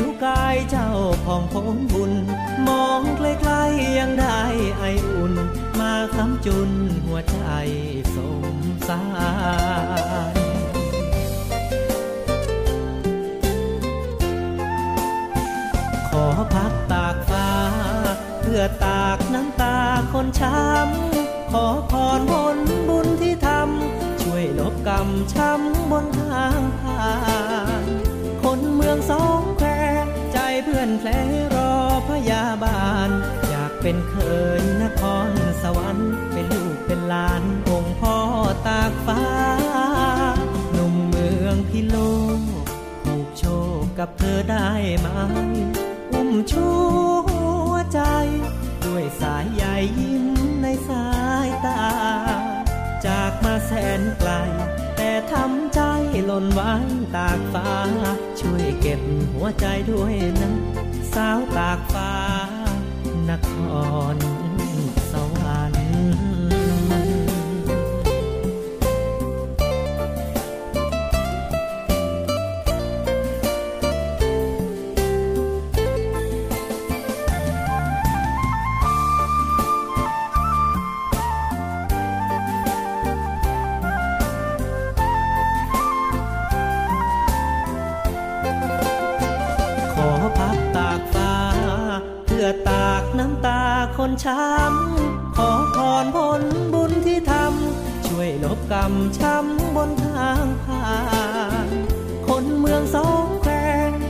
ผิวกายเจ้าผ่องผมบุญ มองใกล้ๆยังได้ไออุ่น มาคำจุนหัวใจสมสารขอพักตากฟ้า เพื่อตากน้ำตาคนช้ำ ขอพรบนบุญที่ทำ ช่วยลบกรรมช้ำบนทางผ่าน คนเมืองสอง แผลรอพยาบาล อยากเป็นเคยนครสวรรค์เป็นลูกเป็นหลานองค์พ่อตากฟ้าหนุ่มเมืองพิโลผูกโชคกับเธอได้ไหมอุ้มชูหัวใจ ด้วยสายใยยิ้มในสายตา จากมาแสนไกล ทำใจหล่นวายตากฟ้า ช่วยเก็บหัวใจด้วยนะ สาวตากฟ้านคร ขอพรพลบุญที่ทำ ช่วยลบกรรมช้ำบนทางผ่าน คนเมืองสองแคว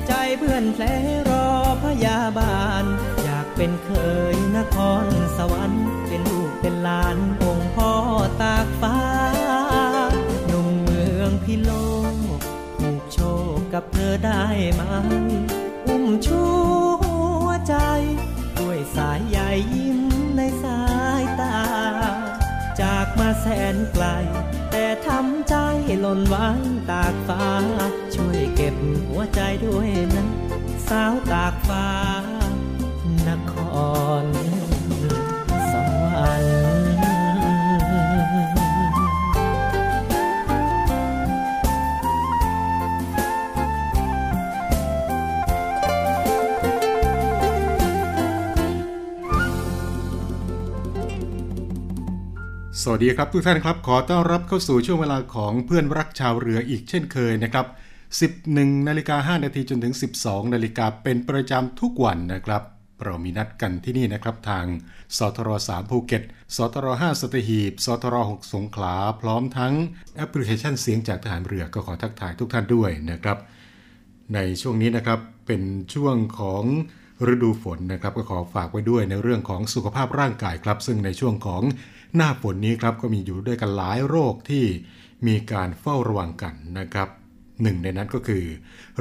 ใจเพื่อนแผลรอพยาบาล อยากเป็นเคยนครสวรรค์ เป็นลูกเป็นหลานองค์พ่อตากฟ้าหนุ่มเมืองพิโลกผูกโชคกับเธอได้ไหมอุ้มชู แสนไกล แต่ทำใจหล่นไว้ตากฟ้า ช่วยเก็บหัวใจด้วยนะ สาวตากฟ้านคร สวัสดีครับทุกท่านครับ ขอต้อนรับเข้าสู่ช่วงเวลาของเพื่อนรักชาวเรืออีกเช่นเคยนะครับ 11นาฬิกา5นาทีจนถึง 12นาฬิกาเป็นประจำทุกวันนะครับ เรามีนัดกันที่นี่นะครับ ทางสทร3ภูเก็ตสทร5สตหีบสทร6สงขลาพร้อมทั้งแอปพลิเคชันเสียงจากทหารเรือก็ขอทักทายทุกท่านด้วยนะครับ ในช่วงนี้นะครับเป็นช่วงของฤดูฝนนะครับก็ขอฝากไว้ด้วยในเรื่องของสุขภาพร่างกายครับ ซึ่งในช่วงของ หน้าฝนนี้ครับก็มีอยู่ด้วยกันหลายโรคที่มีการเฝ้าระวังกันนะครับหนึ่งในนั้นก็คือ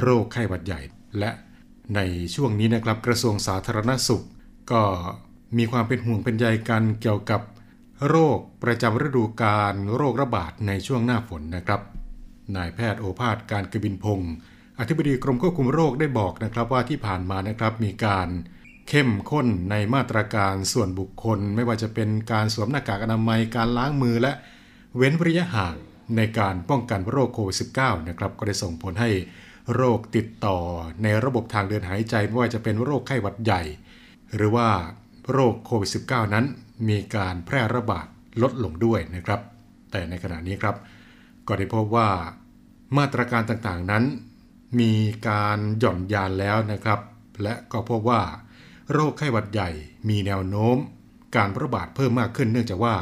โรคไข้หวัดใหญ่ และในช่วงนี้นะครับกระทรวงสาธารณสุข ก็มีความเป็นห่วงเป็นใยกันเกี่ยวกับ โรคประจำฤดูกาลโรคระบาดในช่วงหน้าฝนนะครับนายแพทย์โอภาสการกบินพงศ์อธิบดีกรมควบคุมโรคได้บอกนะครับว่าที่ผ่านมานะครับมีการ เข้มข้นในมาตรการส่วนบุคคล ไม่ว่าจะเป็นการสวมหน้ากากอนามัยการล้างมือและเว้นระยะห่างในการป้องกันโรคโควิด -19 นะครับก็ได้ส่งผลให้โรคติดต่อในระบบทางเดินหายใจไม่ว่าจะเป็นโรคไข้หวัดใหญ่ หรือว่าโรคโควิด -19 นั้น มีการแพร่ระบาดลดลงด้วยนะครับ แต่ในขณะนี้ครับ ก็ได้พบว่ามาตรการต่างๆนั้น มีการหย่อนยานแล้วนะครับ และก็พบว่า โรคไข้หวัดใหญ่มีแนวโน้ม การระบาดเพิ่มมากขึ้นเนื่องจากว่า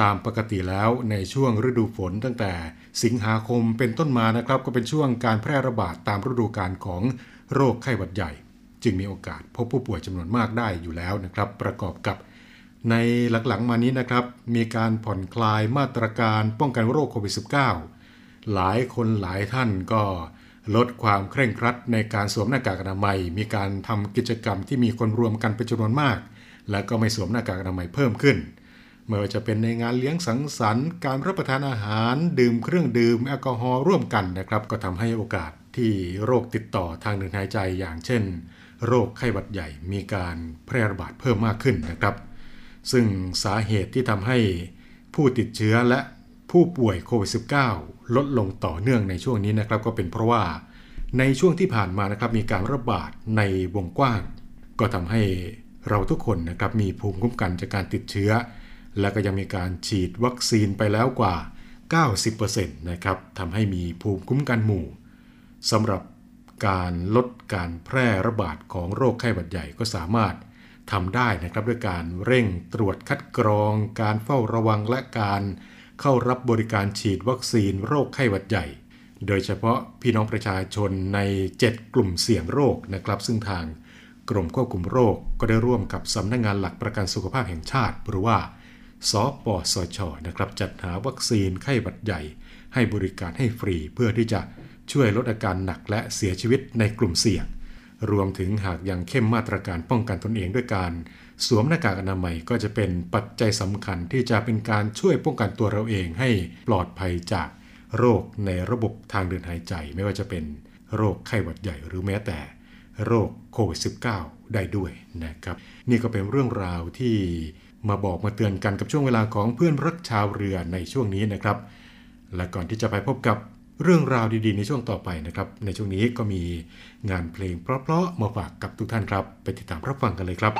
ตามปกติแล้วในช่วงฤดูฝนตั้งแต่สิงหาคมเป็นต้นมานะครับ ก็เป็นช่วงการแพร่ระบาดตามฤดูกาลของโรคไข้หวัดใหญ่ จึงมีโอกาสพบผู้ป่วยจำนวนมากได้อยู่แล้วนะครับ ประกอบกับ ในหลังๆมานี้นะครับ มีการผ่อนคลายมาตรการป้องกันโรคโควิด -19 หลายคนหลายท่านก็ ลดความเคร่งครัดในการสวมหน้ากากอนามัย มีการทำกิจกรรมที่มีคนรวมกันเป็นจำนวนมาก และก็ไม่สวมหน้ากากอนามัยเพิ่มขึ้นไม่ว่าจะเป็นในงานเลี้ยงสังสรรค์ การรับประทานอาหาร ดื่มเครื่องดื่มแอลกอฮอล์ร่วมกันนะครับ ก็ทำให้โอกาสที่โรคติดต่อทางเดินหายใจอย่างเช่น โรคไข้หวัดใหญ่มีการแพร่ระบาดเพิ่มมากขึ้นนะครับ ซึ่งสาเหตุที่ทำให้ผู้ติดเชื้อและ ผู้ป่วยโควิด -19 ลดลงต่อเนื่องในช่วงนี้นะครับก็เป็นเพราะว่าในช่วงที่ผ่านมานะครับมีการระบาดในวงกว้าง ก็ทำให้เราทุกคนนะครับมีภูมิคุ้มกันจากการติดเชื้อ และก็ยังมีการฉีดวัคซีนไปแล้วกว่า 90%นะครับทำให้มีภูมิคุ้มกันหมู่สำหรับการลดการแพร่ระบาดของโรคไข้หวัดใหญ่ก็สามารถทำได้นะครับด้วยการเร่งตรวจคัดกรอง การเฝ้าระวังและการ เข้ารับบริการฉีดวัคซีนโรคไข้หวัดใหญ่ โดยเฉพาะพี่น้องประชาชนใน 7 กลุ่มเสี่ยงโรคนะครับซึ่งทางกรมควบคุมโรคก็ได้ร่วมกับสำนักงงานหลักประกันสุขภาพแห่งชาติ หรือว่าสปสชนะครับจัดหาวัคซีนไข้หวัดใหญ่ ให้บริการให้ฟรีเพื่อที่จะช่วยลดอาการหนักและเสียชีวิตในกลุ่มเสี่ยง รวมถึงหากยังเข้มมาตรการป้องกันตนเองด้วยการ สวมหน้ากากอนามัยก็จะเป็นปัจจัยสำคัญที่จะเป็นการช่วยป้องกันตัวเราเองให้ปลอดภัยจากโรคในระบบทางเดินหายใจ ไม่ว่าจะเป็นโรคไข้หวัดใหญ่หรือแม้แต่ โรคโควิด -19 ได้ด้วยนะครับ นี่ก็เป็นเรื่องราวที่มาบอกมาเตือนกันกับช่วงเวลาของเพื่อนรักชาวเรือในช่วงนี้นะครับ และก่อนที่จะไปพบกับเรื่องราวดีๆ ในช่วงต่อไปนะครับ ในช่วงนี้ก็มีงานเพลงเพราะๆมาฝากกับทุกท่านครับ ไปติดตามรับฟังกันเลยครับ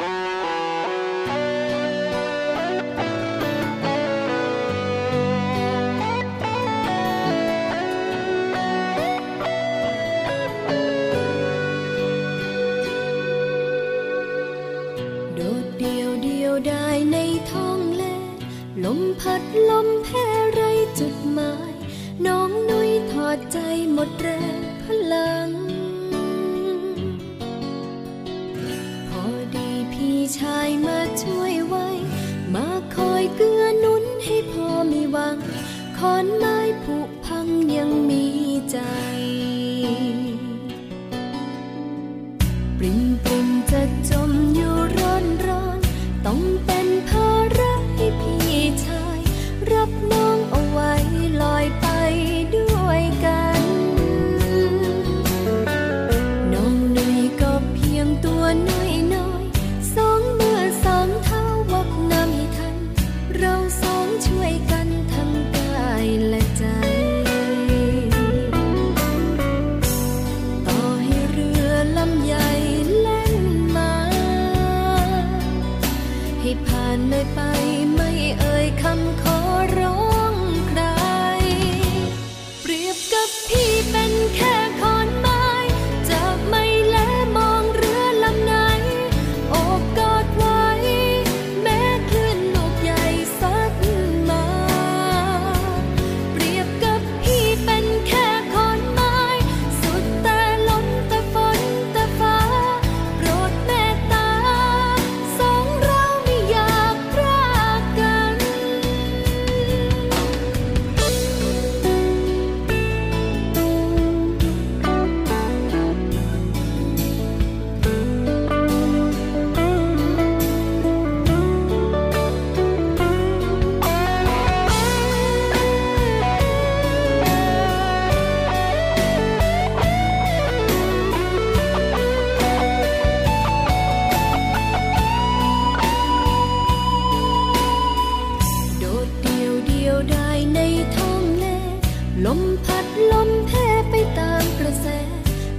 ลมแพ้ไปตามกระแส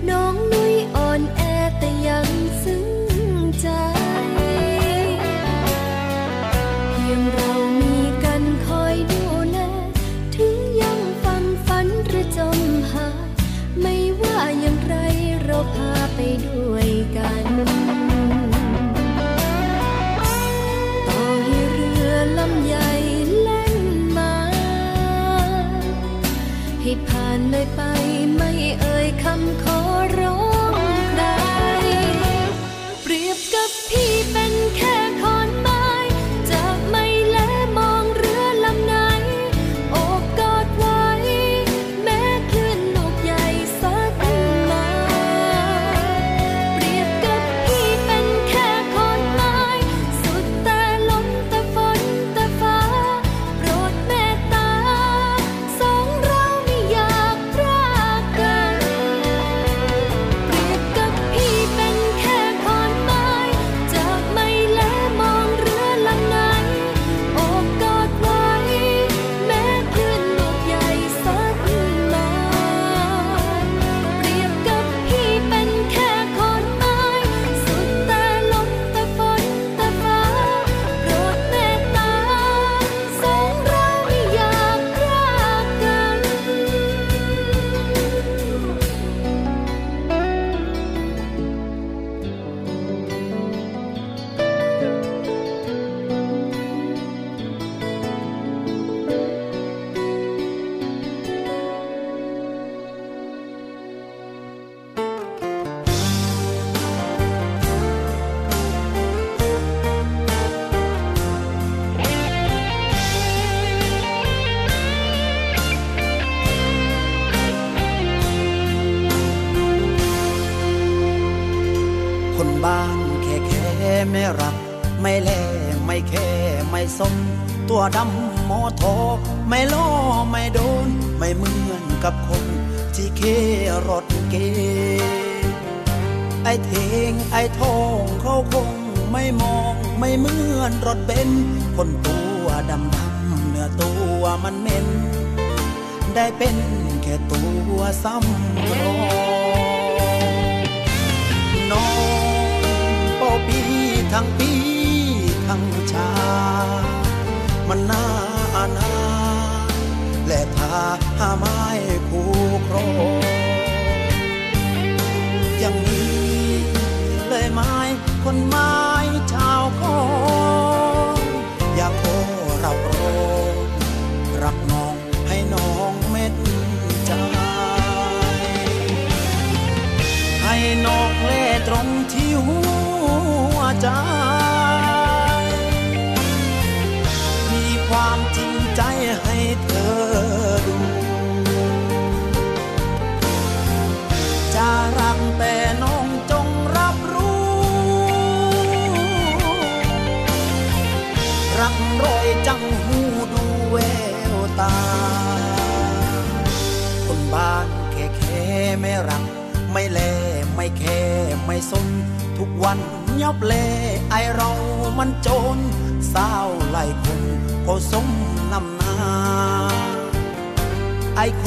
น้องนุ้ยอ่อนแอแต่ยังซึ้ง n'est pas วดำโมโทไม่ล้อไม่โดน ไม่เหมือนกับคน ที่เครถเก ไอเทงไอทองเขาคงไม่มองไม่เหมือนรถเบนคนตัวดำดำเนื้อตัวมันเหม็น ได้เป็นแค่ตัวซ้ำรองน้องปอปีทั้งปีทั้งชา มันน่าอนาและพาหาไม้คู่ครองอย่างนี้เลยไม้คนไม้ชาวคองอยากโคเราโรรักน้องให้น้องเม็ดใจให้นอกเล่ตรงที่หัวใจ ความจริงใจให้เธอดู จะรักแต่น้องจงรับรู้ รักรอยจังหูดูแววตา คนบ้านแค่แค่ไม่รัก ไม่แลไม่แค่ไม่สนทุกวันยับเลไอเรามันโจรสาวไล่คน พอสมนำนาไอโค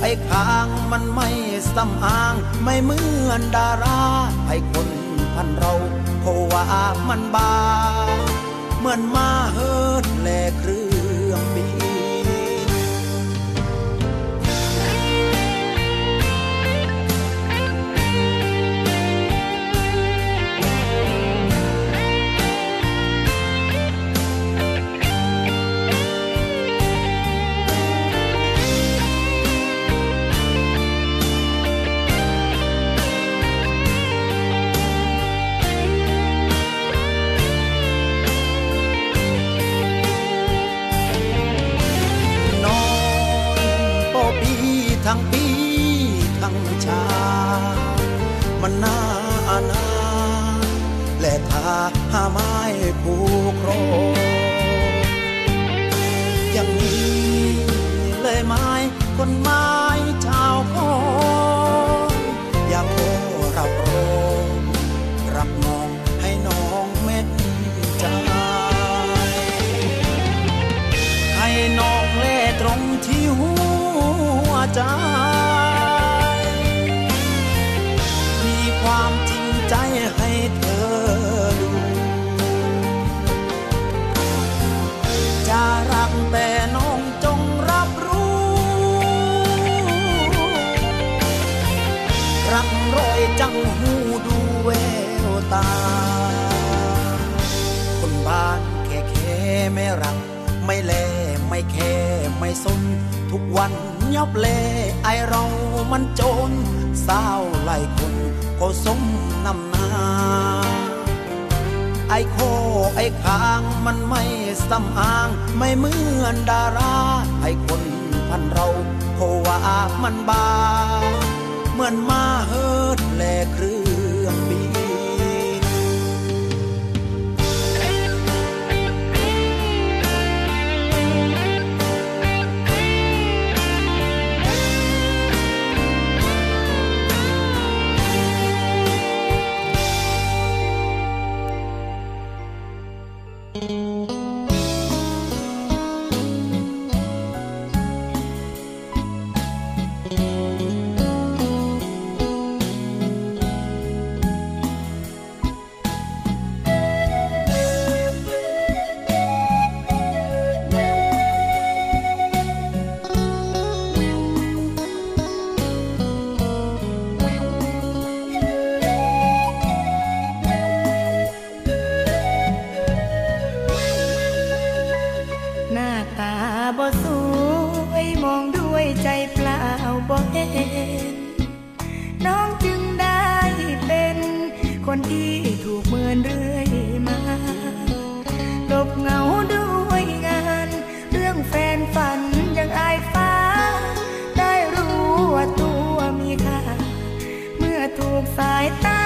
ไอคางมันไม่สำอาง ไม่เหมือนดาราไอคนพันเราเพราะว่ามันบา เหมือนมาเฮิดแลครือ มันนานาและทาหาไม้ผูกคร รัก ไม่แลไม่แค่ไม่สน ทุกวันยับเลไอเรามันโจรสาวไล่คนก็สมนำนาอ้โคไอ้คางมันไม่สำอาง ไม่เหมือนดารา ไอ้คนพันเราโคว่ามันบาเหมือนมาเฮิดแลเครื่องบิน ฝันยังอายฟ้า ได้รู้ว่าตัวมีค่า เมื่อถูกสายตา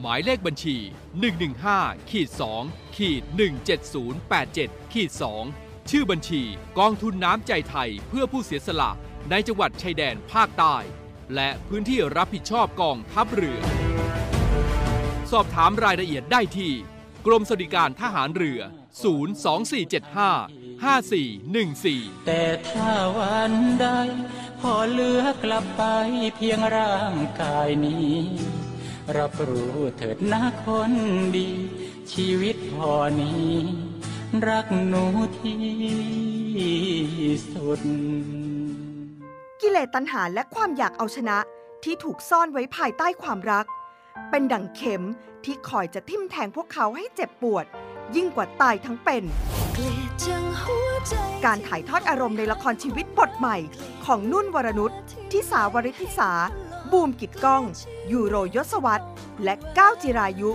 หมายเลขบัญชี 115ขีด2ขีด17087ขีด2ชื่อบัญชีกองทุนน้ำใจไทยเพื่อผู้เสียสละในจังหวัดชายแดนภาคใต้ และพื้นที่รับผิดชอบกองทัพเรือ สอบถามรายละเอียดได้ที่ กรมสวัสดิการทหารเรือ 02475 5414 แต่ถ้าวันใด พอเหลือกลับไปเพียงร่างกายนี้ รับรู้เถิดนะคนดี ชีวิตพอนี้ รักหนูที่สุด กิเลสตัณหาและความอยากเอาชนะที่ถูกซ่อนไว้ภายใต้ความรัก เป็นดั่งเข็มที่คอยจะทิ่มแทงพวกเขาให้เจ็บปวด ยิ่งกว่าตายทั้งเป็น การถ่ายทอดอารมณ์ในละครชีวิตบทใหม่ ของนุ่นวรนุชทิสาวริธิสา บูมกิดก้อง ยูโรยศวัตและก้าวจิรายุ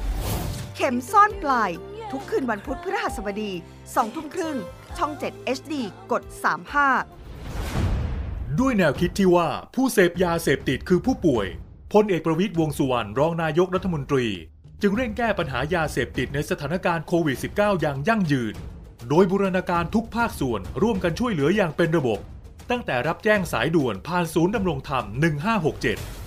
เข็มซ่อนปลาย ทุกคืนวันพุธพฤหัสบดีสองทุ่มครึ่ง ช่อง 7 HD กด 35 ด้วยแนวคิดที่ว่าผู้เสพยาเสพติดคือผู้ป่วยพลเอกประวิตยวงสุวรรณรองนายกรัฐมนตรี จึงเร่งแก้ปัญหายาเสพติดในสถานการณ์โควิด -19 อย่างยั่งยืน โดยบูรณาการทุกภาคส่วนร่วมกันช่วยเหลืออย่างเป็นระบบ ตั้งแต่รับแจ้งสายด่วนผ่านศูนย์ดำรงธรรม 1567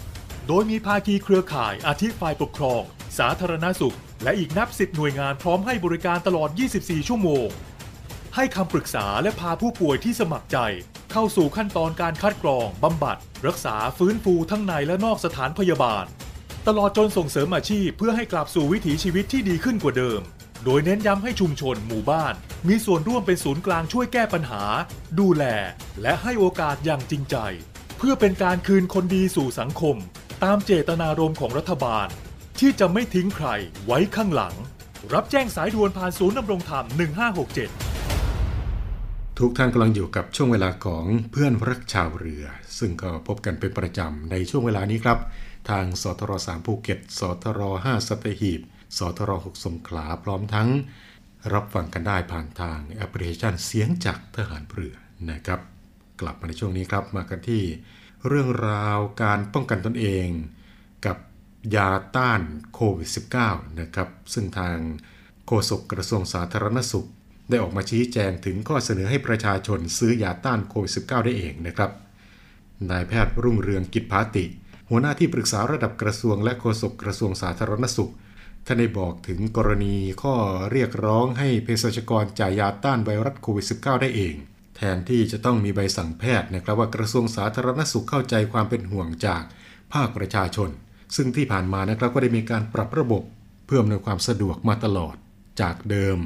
โดยมีภาคีเครือข่ายอาทิฝ่ายปกครอง สาธารณสุข และอีกนับสิบหน่วยงานพร้อมให้บริการตลอด 24 ชั่วโมง ให้คำปรึกษาและพาผู้ป่วยที่สมัครใจ เข้าสู่ขั้นตอนการคัดกรองบำบัด รักษาฟื้นฟูทั้งในและนอกสถานพยาบาล ตลอดจนส่งเสริมอาชีพเพื่อให้กลับสู่วิถีชีวิตที่ดีขึ้นกว่าเดิม โดยเน้นย้ำให้ชุมชนหมู่บ้าน มีส่วนร่วมเป็นศูนย์กลางช่วยแก้ปัญหา ดูแล และให้โอกาสอย่างจริงใจ เพื่อเป็นการคืนคนดีสู่สังคม ตามเจตนารมณ์ของรัฐบาล ที่จะไม่ทิ้งใครไว้ข้างหลัง รับแจ้งสายด่วนผ่านศูนย์ดำรงธรรม 1567 ทุกท่านกำลังอยู่กับช่วงเวลาของเพื่อนรักชาวเรือ ซึ่งก็พบกันเป็นประจำในช่วงเวลานี้ครับ ทางสทร3ภูเก็ตสทร5สัตหีบสทร6สงขลาพร้อมทั้ง รับฟังกันได้ผ่านทางแอปพลิเคชันเสียงจากทหารเรือนะครับ กลับมาในช่วงนี้ครับมากันที่ เรื่องราวการป้องกันตนเองกับยาต้านโควิด -19 นะครับซึ่งทางโฆษกกระทรวงสาธารณสุข ได้ออกมาชี้แจงถึงข้อเสนอให้ประชาชนซื้อยาต้านโควิด -19 ได้เองนะครับนายแพทย์รุ่งเรืองกิจภาติ หัวหน้าที่ปรึกษาระดับกระทรวงและโฆษกกระทรวงสาธารณสุขท่านได้บอกถึงกรณีข้อเรียกร้องให้เภสัชกรจ่ายยาต้านไวรัสโควิด -19 ได้เอง แทนที่จะต้องมีใบสั่งแพทย์นะครับว่ากระทรวงสาธารณสุขเข้าใจความเป็นห่วงจากภาคประชาชน ซึ่งที่ผ่านมานะครับก็ได้มีการปรับระบบเพื่ออำนวยความสะดวกมาตลอดจากเดิม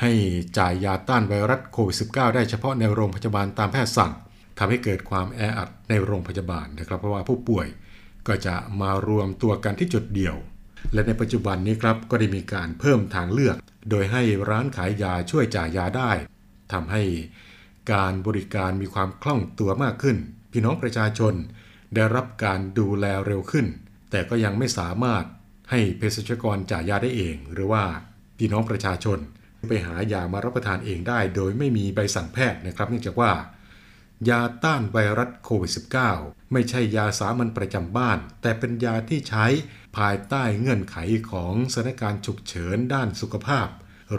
ให้จ่ายยาต้านไวรัสโควิด -19 ได้เฉพาะในโรงพยาบาลตามแพทย์สั่งทำให้เกิดความแออัดในโรงพยาบาลนะครับเพราะว่าผู้ป่วยก็จะมารวมตัวกันที่จุดเดียว และในปัจจุบันนี้ครับก็ได้มีการเพิ่มทางเลือก โดยให้ร้านขายยาช่วยจ่ายยาได้ทำให้ การบริการมีความคล่องตัวมากขึ้น พี่น้องประชาชนได้รับการดูแลเร็วขึ้น แต่ก็ยังไม่สามารถให้เภสัชกรจ่ายยาได้เอง หรือว่าพี่น้องประชาชนไปหายามารับประทานเองได้ โดยไม่มีใบสั่งแพทย์นะครับ เนื่องจากว่า ยาต้านไวรัสโควิด -19 ไม่ใช่ยาสามัญประจำบ้าน แต่เป็นยาที่ใช้ภายใต้เงื่อนไขของสถานการณ์ฉุกเฉินด้านสุขภาพ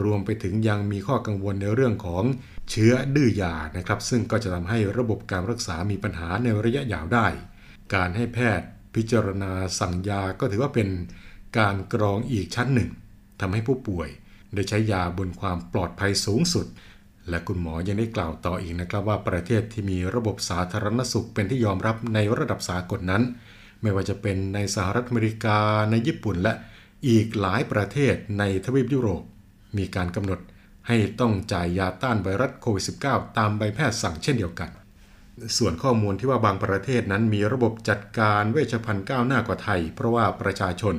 รวมไปถึงยังมีข้อกังวลในเรื่องของ เชื้อดื้อยานะครับ ซึ่งก็จะทำให้ระบบการรักษามีปัญหาในระยะยาวได้ การให้แพทย์พิจารณาสั่งยาก็ถือว่าเป็นการกรองอีกชั้นหนึ่งทำให้ผู้ป่วยได้ใช้ยาบนความปลอดภัยสูงสุด และคุณหมอยังได้กล่าวต่ออีกนะครับว่าประเทศที่มีระบบสาธารณสุขเป็นที่ยอมรับในระดับสากลนั้น ไม่ว่าจะเป็นในสหรัฐอเมริกาในญี่ปุ่นและอีกหลายประเทศในทวีปยุโรป มีการกำหนด ให้ต้องจ่ายยาต้านไวรัสโควิด -19 ตามใบแพทย์สั่งเช่นเดียวกัน ส่วนข้อมูลที่ว่าบางประเทศนั้นมีระบบจัดการเวชภัณฑ์ก้าวหน้ากว่าไทย เพราะว่าประชาชน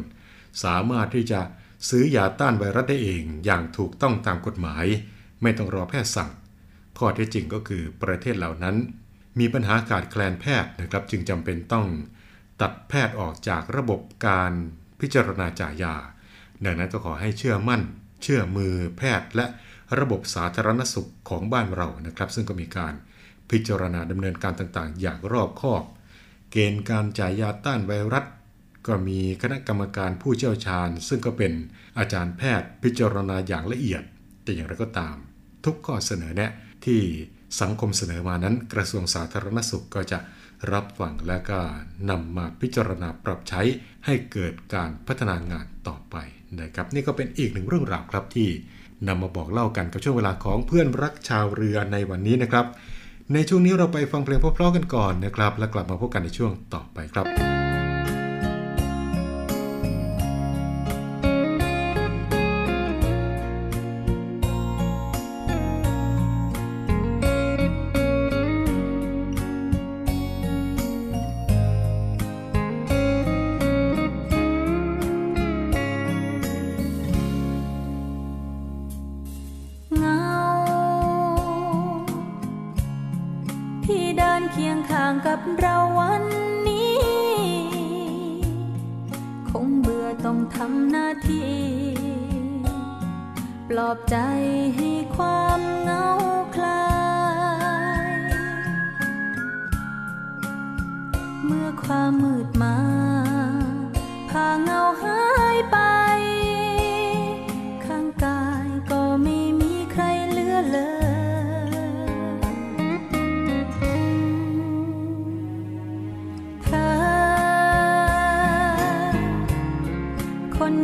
สามารถที่จะซื้อยาต้านไวรัสได้เองอย่างถูกต้องตามกฎหมาย ไม่ต้องรอแพทย์สั่ง ข้อเท็จจริงก็คือประเทศเหล่านั้น มีปัญหาขาดแคลนแพทย์นะครับ จึงจำเป็นต้อง ตัดแพทย์ออกจากระบบการพิจารณาจ่ายยา ดังนั้นก็ขอให้เชื่อมั่น เชื่อมือแพทย์และ ระบบสาธารณสุขของบ้านเรานะครับ ซึ่งก็มีการพิจารณาดำเนินการต่างๆ อย่างรอบคอบ เกณฑ์การจ่ายยาต้านไวรัสก็มีคณะกรรมการผู้เชี่ยวชาญ ซึ่งก็เป็นอาจารย์แพทย์พิจารณาอย่างละเอียด แต่อย่างไรก็ตาม ทุกข้อเสนอแนะที่สังคมเสนอมานั้น กระทรวงสาธารณสุขก็จะรับฟังและก็นำมาพิจารณาปรับใช้ให้เกิดการพัฒนางานต่อไปนะครับ นี่ก็เป็นอีกหนึ่งเรื่องราวครับที่ นำมาบอกเล่ากันกับช่วงเวลาของเพื่อนรักชาวเรือในวันนี้นะครับ ในช่วงนี้เราไปฟังเพลงเพราะๆกันก่อนนะครับ แล้วกลับมาพบกันในช่วงต่อไปครับ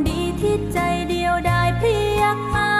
ดีที่ใจเดียวได้เพียงหา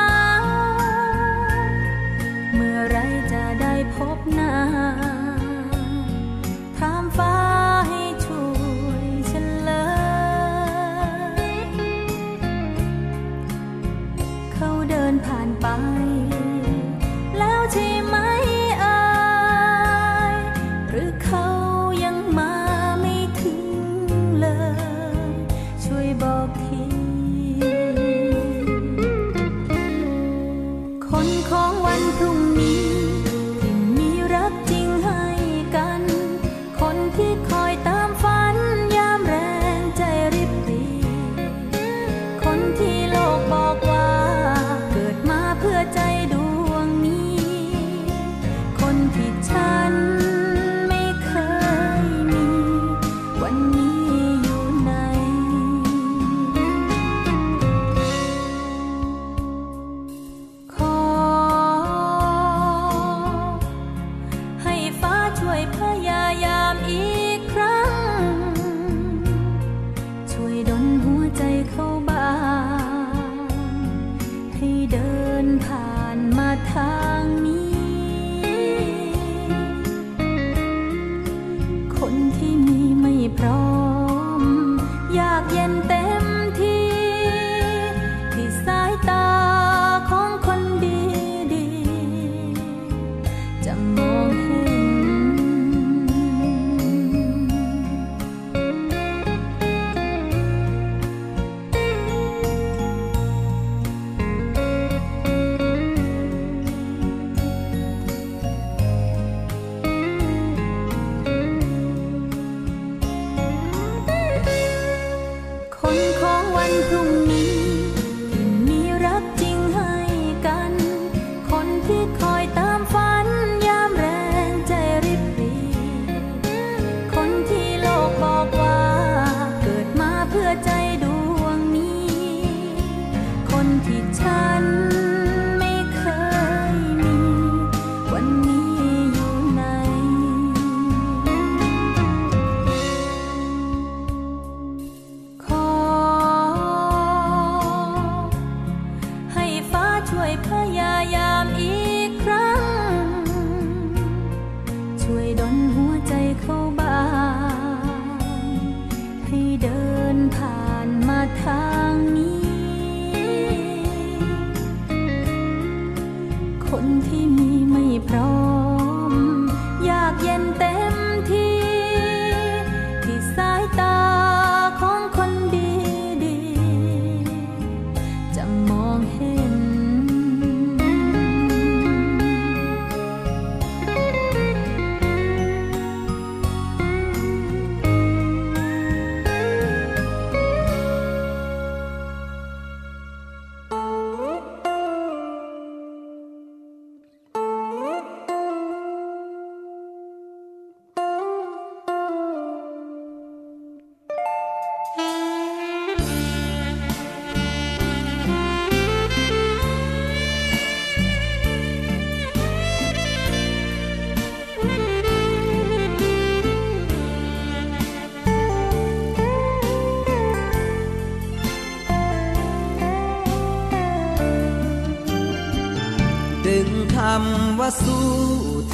ว่าสู้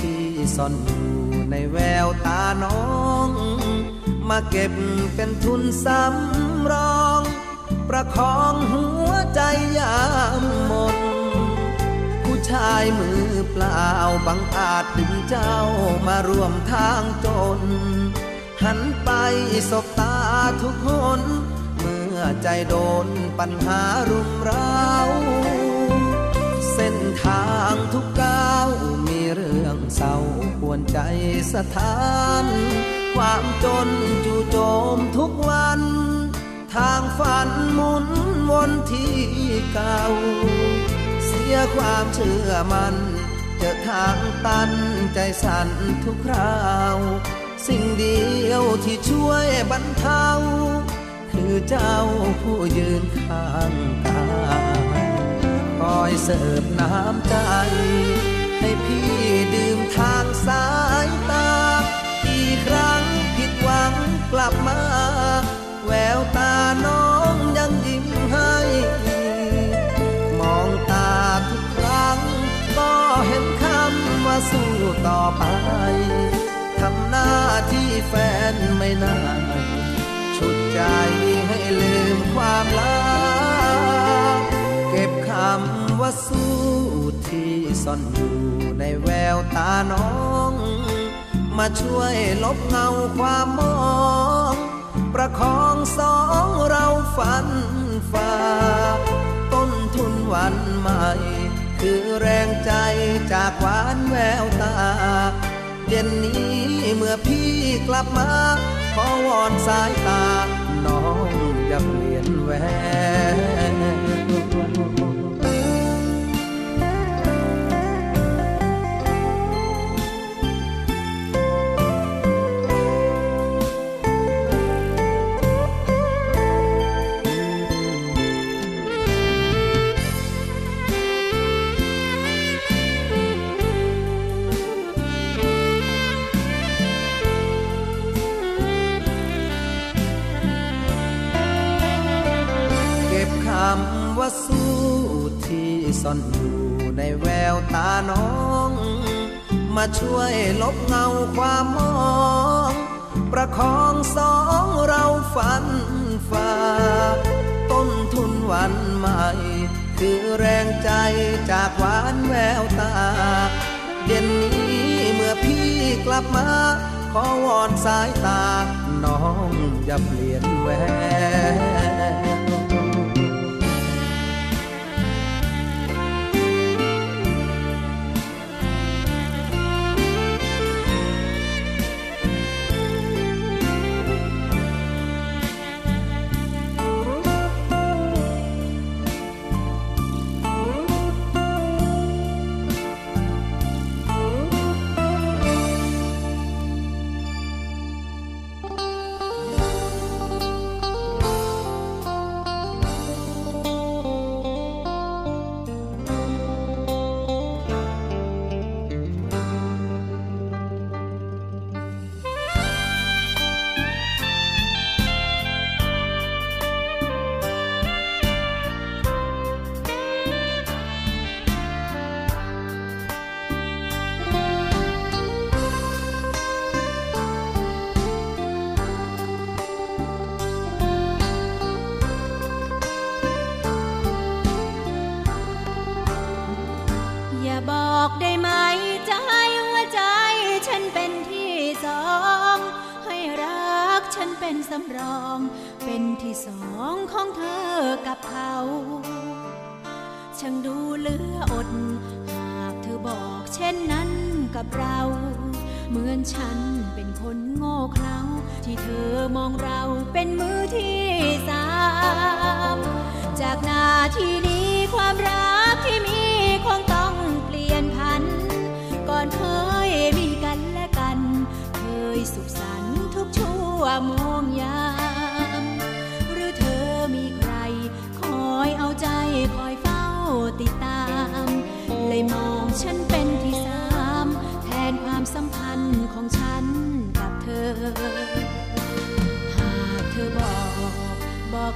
ที่ซ่อนอยู่ในแววตาน้อง มาเก็บเป็นทุนสำรอง ประคองหัวใจยามหมดผู้ชายมือเปล่าบังอาจดึงเจ้ามาร่วมทางจน หันไปสบตาทุกคนเมื่อใจโดนปัญหารุมเร้าเส้นทางทุกก้าว มีเรื่องเศร้าปวนใจสถาน ความจนจู่โจมทุกวัน ทางฝันหมุนวนที่เก่า เสียความเชื่อมัน เจอทางตันใจสั่นทุกคราว สิ่งเดียวที่ช่วยบรรเทา คือเจ้าผู้ยืนข้างกายคอยเสิร์ฟน้ำใจ พี่ดื่มทางสายตากี่ครั้งผิดหวังกลับมา แววตาน้องยังยิ้มให้ มองตาทุกครั้ง ก็เห็นคำว่าสู้ต่อไป ทำหน้าที่แฟนไม่นานชุดใจให้ลืมความลา สู้ที่ซ่อนอยู่ในแววตาน้อง มาช่วยลบเงาความมอง ประคองสองเราฝันฝ่าต้นทุนวันใหม่ คือแรงใจจากหวานแววตา เย็นนี้เมื่อพี่กลับมา ขอวอนสายตา น้องอย่าเปลี่ยนแหว ซ่อนอยู่ในแววตาน้อง มาช่วยลบเงาความมอง ประคองสองเราฝันฝ่าต้นทุนวันใหม่ คือแรงใจจากหวานแววตา เย็นนี้เมื่อพี่กลับมา ขอวอนสายตา น้องอย่าเปลี่ยนแหว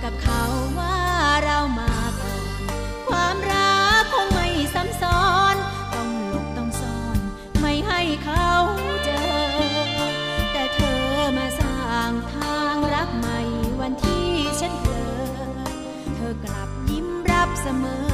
กับเขาว่าเรามาก่อนความรักคงไม่ซ้ำซ้อน ต้องหลบต้องซ่อน ไม่ให้เขาเจอ แต่เธอมาสร้างทางรักใหม่วันที่ฉันเจอเธอกลับยิ้มรับเสมอ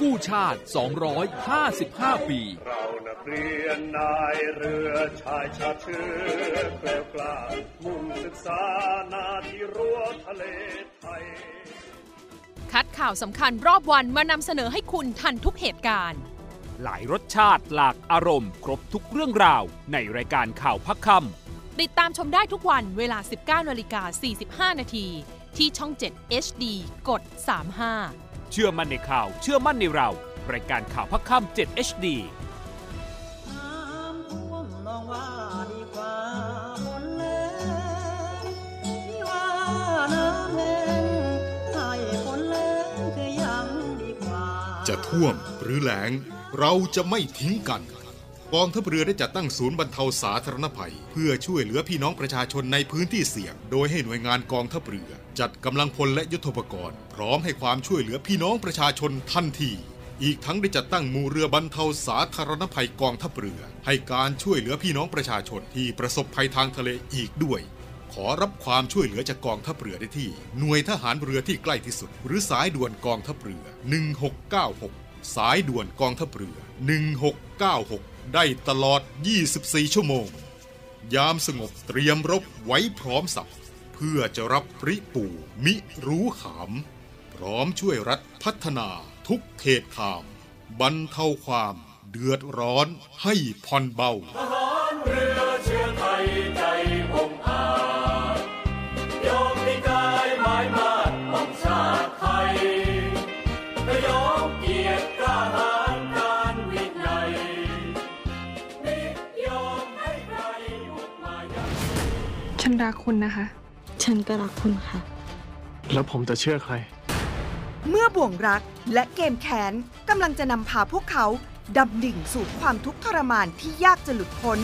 กู้ชาติ 255 ปี เรานักเรียนนายเรือชายชาติเชื้อแกล้วกล้ามุ่งศึกษานาที่รั้วทะเลไทย คัดข่าวสำคัญรอบวันมานำเสนอให้คุณทันทุกเหตุการณ์ หลายรสชาติหลากอารมณ์ ครบทุกเรื่องราว ในรายการข่าวพักคติดตามชมได้ทุกวันเวลา 19นาฬิกา45 นาทีที่ช่อง 7 HD กด 35ำ เชื่อมั่นในข่าว เชื่อมั่นในเรา รายการข่าวพักคำ7 HD น้องว่าดีกว่าฝนแรงพี่ว่าน้ำแห้งให้ฝนแรงคือยังดีกว่าจะท่วมหรือแล้งเราจะไม่ทิ้งกันกองทัพเรือได้จัดตั้งศูนย์บรรเทาสาธารณภัย เพื่อช่วยเหลือพี่น้องประชาชนในพื้นที่เสี่ยง โดยให้หน่วยงานกองทัพเรือ จัดกำลังพลและยุทธปกรณ์ พร้อมให้ความช่วยเหลือพี่น้องประชาชนทันที อีกทั้งได้จัดตั้งมูเรือบรรเทาสาธารณภัยกองทัพเรือ ให้การช่วยเหลือพี่น้องประชาชนที่ประสบภัยทางทะเลอีกด้วย ขอรับความช่วยเหลือจากกองทัพเรือได้ที่ หน่วยทหารเรือที่ใกล้ที่สุด หรือสายด่วนกองทัพเรือ 1696 สายด่วนกองทัพเรือ 1696 ได้ตลอด 24 ชั่วโมง ยามสงบเตรียมรบไว้พร้อมสับ เพื่อจะรับปริปูมิรู้ขาม พร้อมช่วยรัฐพัฒนาทุกเขตขาม บรรเทาความเดือดร้อนให้ผ่อนเบาทหารเรือเชื้อไทยใจองอาจยอมมีกายหมายมาดของชาติไทยและยอมเกียรติกล้าหาญการวินัยมิยอมให้ใครบุกมายัฉันรักคุณนะคะ ฉันก็รักคุณค่ะ แล้วผมจะเชื่อใคร เมื่อบ่วงรักและเกมแค้นกำลังจะนำพาพวกเขาดำดิ่งสู่ความทุกข์ทรมานที่ยากจะหลุดพ้น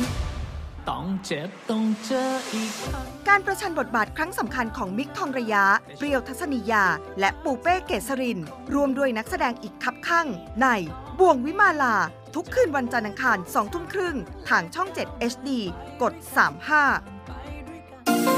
ต้องเจ็บต้องเจออีกครั้งการประชันบทบาทครั้งสำคัญของมิกทองระยะ เปรียวทัศนียา และปูเป้เกษริน รวมด้วยนักแสดงอีกคับข้าง ในบ่วงวิมาลา ทุกคืนวันจันทร์อังคารสองทุ่มครึ่ง ทางช่อง 7 HD กด 35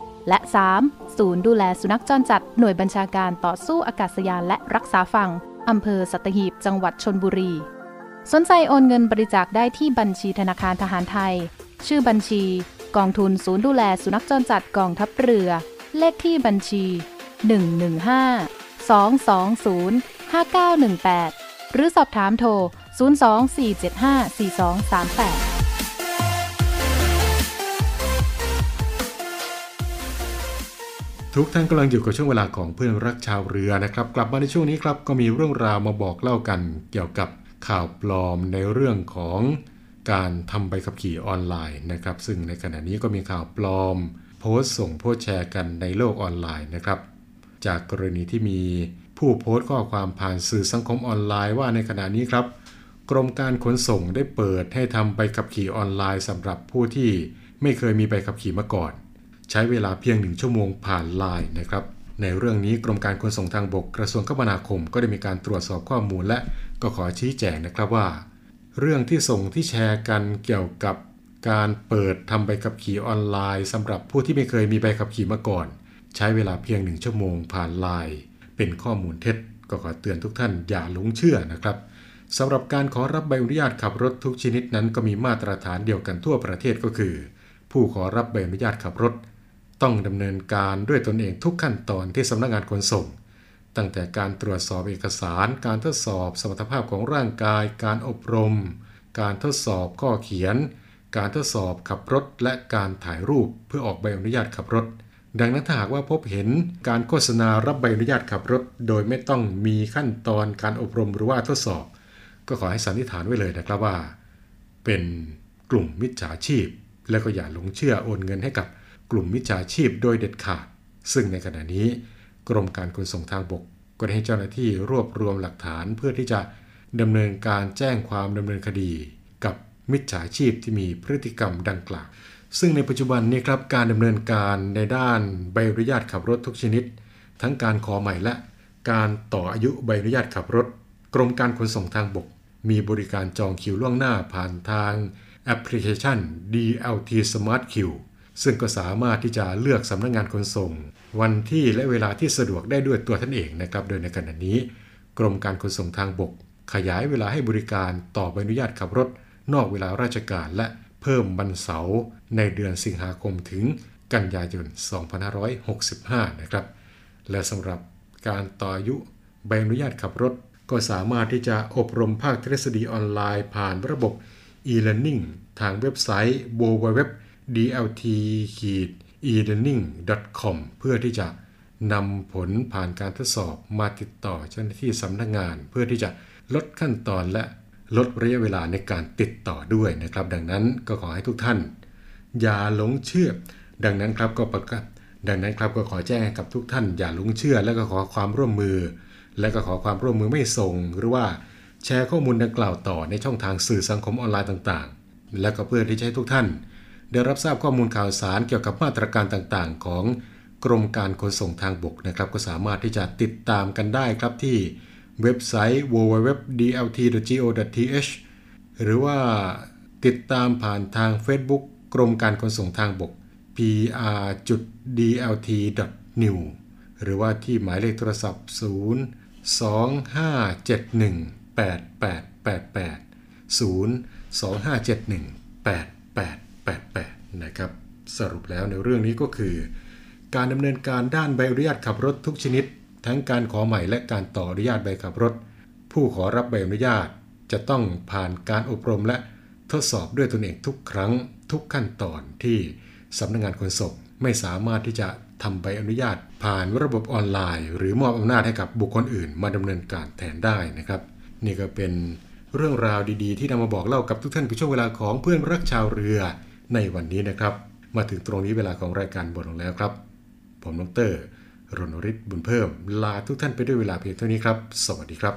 และ 3. ศูนย์ดูแลสุนัขจรจัดหน่วยบัญชาการต่อสู้อากาศยานและรักษาฝั่งอำเภอสัตหีบ จังหวัดชนบุรี สนใจโอนเงินบริจาคได้ที่บัญชีธนาคารทหารไทย ชื่อบัญชี กองทุนศูนย์ดูแลสุนัขจรจัดกองทัพเรือ เลขที่บัญชี 115 220 5918 หรือสอบถามโทร 024754238 ทุกท่านกำลังอยู่กับช่วงเวลาของเพื่อนรักชาวเรือนะครับ กลับมาในช่วงนี้ครับก็มีเรื่องราวมาบอกเล่ากัน เกี่ยวกับข่าวปลอมในเรื่องของการทำใบขับขี่ออนไลน์นะครับ ซึ่งในขณะนี้ก็มีข่าวปลอม โพสต์ส่งโพสต์แชร์กันในโลกออนไลน์นะครับ จากกรณีที่มีผู้โพสต์ข้อความผ่านสื่อสังคมออนไลน์ว่าในขณะนี้ครับ กรมการขนส่งได้เปิดให้ทำใบขับขี่ออนไลน์สำหรับผู้ที่ไม่เคยมีใบขับขี่มาก่อน ใช้เวลาเพียงหนึ่งชั่วโมงผ่านไลน์นะครับในเรื่องนี้กรมการขนส่งทางบกกระทรวงคมนาคม ก็ได้มีการตรวจสอบข้อมูลและก็ขอชี้แจงนะครับว่า เรื่องที่ส่งที่แชร์กันเกี่ยวกับการเปิดทำใบขับขี่ออนไลน์สำหรับผู้ที่ไม่เคยมีใบขับขี่มาก่อน ใช้เวลาเพียงหนึ่งชั่วโมงผ่านไลน์เป็นข้อมูลเท็จก็ขอเตือนทุกท่านอย่าหลงเชื่อนะครับสำหรับการขอรับใบอนุญาตขับรถทุกชนิดนั้นก็มีมาตรฐานเดียวกันทั่วประเทศก็คือ ผู้ขอรับใบอนุญาตขับรถ ต้องดำเนินการด้วยตนเองทุกขั้นตอนที่สำนักงานขนส่ง ตั้งแต่การตรวจสอบเอกสาร การทดสอบสมรรถภาพของร่างกาย การอบรม การทดสอบข้อเขียน การทดสอบขับรถ และการถ่ายรูปเพื่อออกใบอนุญาตขับรถ ดังนั้นถ้าหากว่าพบเห็นการโฆษณารับใบอนุญาตขับรถ โดยไม่ต้องมีขั้นตอนการอบรมหรือว่าทดสอบ ก็ขอให้สันนิษฐานไว้เลยนะครับว่า เป็นกลุ่มมิจฉาชีพ และก็อย่าหลงเชื่อโอนเงินให้กับ กลุ่มมิจฉาชีพโดยเด็ดขาด ซึ่งในขณะนี้ กรมการขนส่งทางบก ก็ได้ให้เจ้าหน้าที่รวบรวมหลักฐานเพื่อที่จะดำเนินการแจ้งความดำเนินคดี กับมิจฉาชีพที่มีพฤติกรรมดังกล่าว ซึ่งในปัจจุบันนี้ครับการดำเนินการในด้านใบอนุญาตขับรถทุกชนิด ทั้งการขอใหม่และการต่ออายุใบอนุญาตขับรถ กรมการขนส่งทางบก มีบริการจองคิวล่วงหน้าผ่านทางแอปพลิเคชัน DLT Smart Queue ซึ่งก็สามารถที่จะเลือกสำนักงงานขนส่ง วันที่และเวลาที่สะดวกได้ด้วยตัวท่านเองนะครับ โดยในขณะนี้ กรมการขนส่งทางบก ขยายเวลาให้บริการต่อใบอนุญาตขับรถ นอกเวลาราชการและเพิ่มวันเสาร์ในเดือนสิงหาคมถึงกันยายน 2565 นะครับ และสำหรับการต่ออายุใบอนุญาตขับรถ ก็สามารถที่จะอบรมภาคทฤษฎีออนไลน์ผ่านระบบ e-learning ทางเว็บไซต์ www dlt-elearning.com เพื่อที่จะนำผลผ่านการทดสอบมาติดต่อเจ้าหน้าที่สำนักงาน เพื่อที่จะลดขั้นตอนและลดระยะเวลาในการติดต่อด้วยนะครับ ดังนั้นก็ขอให้ทุกท่าน อย่าหลงเชื่อ ดังนั้นครับก็ประกาศดังนั้นครับก็ขอแจ้งกับทุกท่าน อย่าหลงเชื่อ และก็ขอความร่วมมือ และก็ขอความร่วมมือไม่ส่ง หรือว่าแชร์ข้อมูลดังกล่าวต่อในช่องทางสื่อสังคมออนไลน์ต่างๆ และก็เพื่อที่จะให้ทุกท่าน ได้รับทราบข้อมูลข่าวสารเกี่ยวกับมาตรการต่างๆ ของกรมการขนส่งทางบกนะครับ ก็สามารถที่จะติดตามกันได้ครับที่เว็บไซต์ www.dlt.go.th หรือว่าติดตามผ่านทาง Facebook กรมการขนส่งทางบก pr.dlt.new หรือว่าที่หมายเลขโทรศัพท์ 0 2571 8888 0 2571 88 นะครับ สรุปแล้วในเรื่องนี้ก็คือ การดำเนินการด้านใบอนุญาตขับรถทุกชนิด ทั้งการขอใหม่และการต่ออนุญาตใบขับรถ ผู้ขอรับใบอนุญาต จะต้องผ่านการอบรมและทดสอบด้วยตนเองทุกครั้งทุกขั้นตอนที่สำนักงงานขนส่งไม่สามารถที่จะทำใบอนุญาต ผ่านระบบออนไลน์ หรือมอบอำนาจให้กับบุคคลอื่น มาดำเนินการแทนได้นะครับ นี่ก็เป็นเรื่องราวดีๆ ที่นำมาบอกเล่ากับทุกท่านในช่วงเวลาของเพื่อนรักชาวเรือ ในวันนี้นะครับ มาถึงตรงนี้เวลาของรายการบทลงแล้วครับ ผมดรรณฤทธิ์บุญเพิ่ม ลาทุกท่านไปด้วยเวลาเพียงเท่านี้ครับ สวัสดีครับ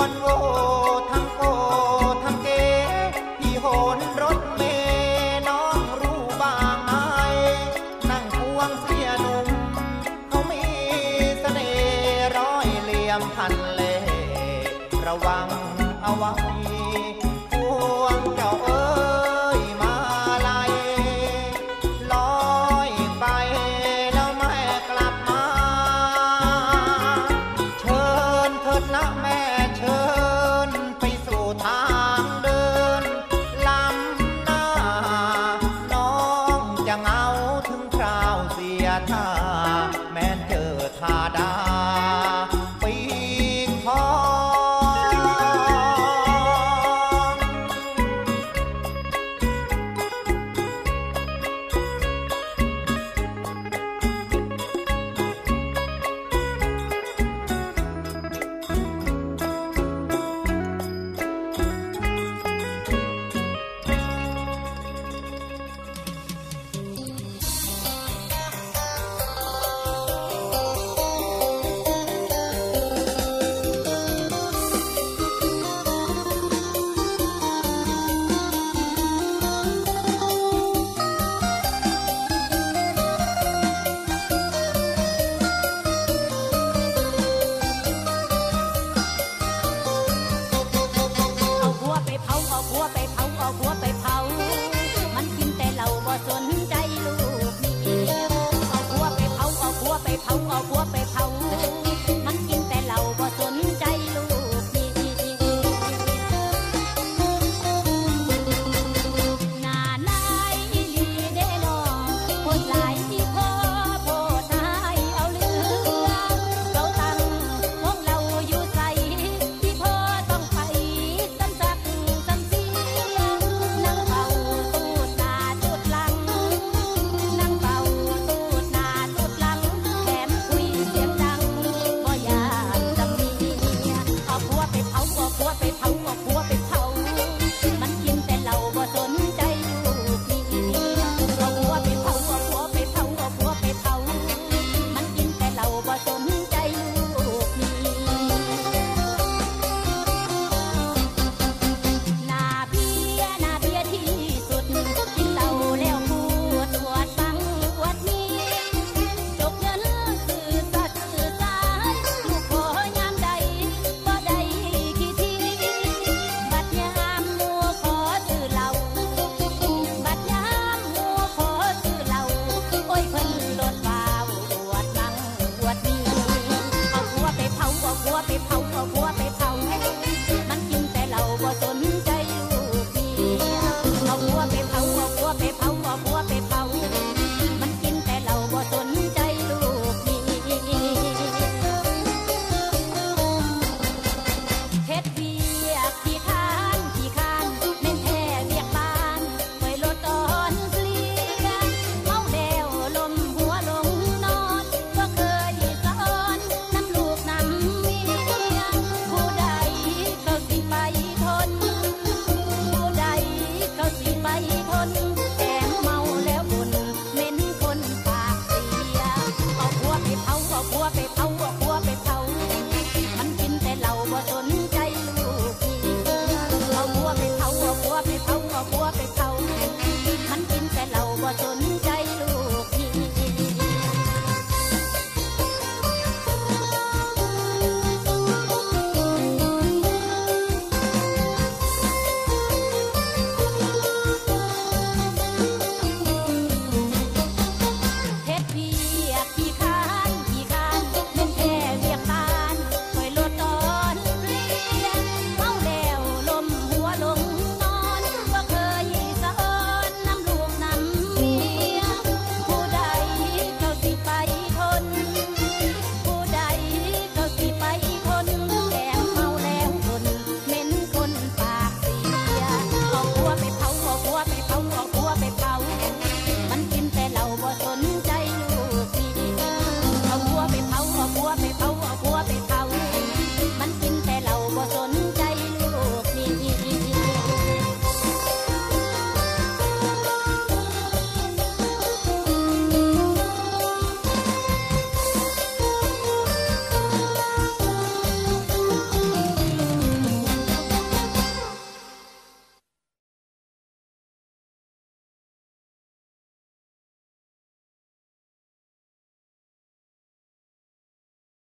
one road.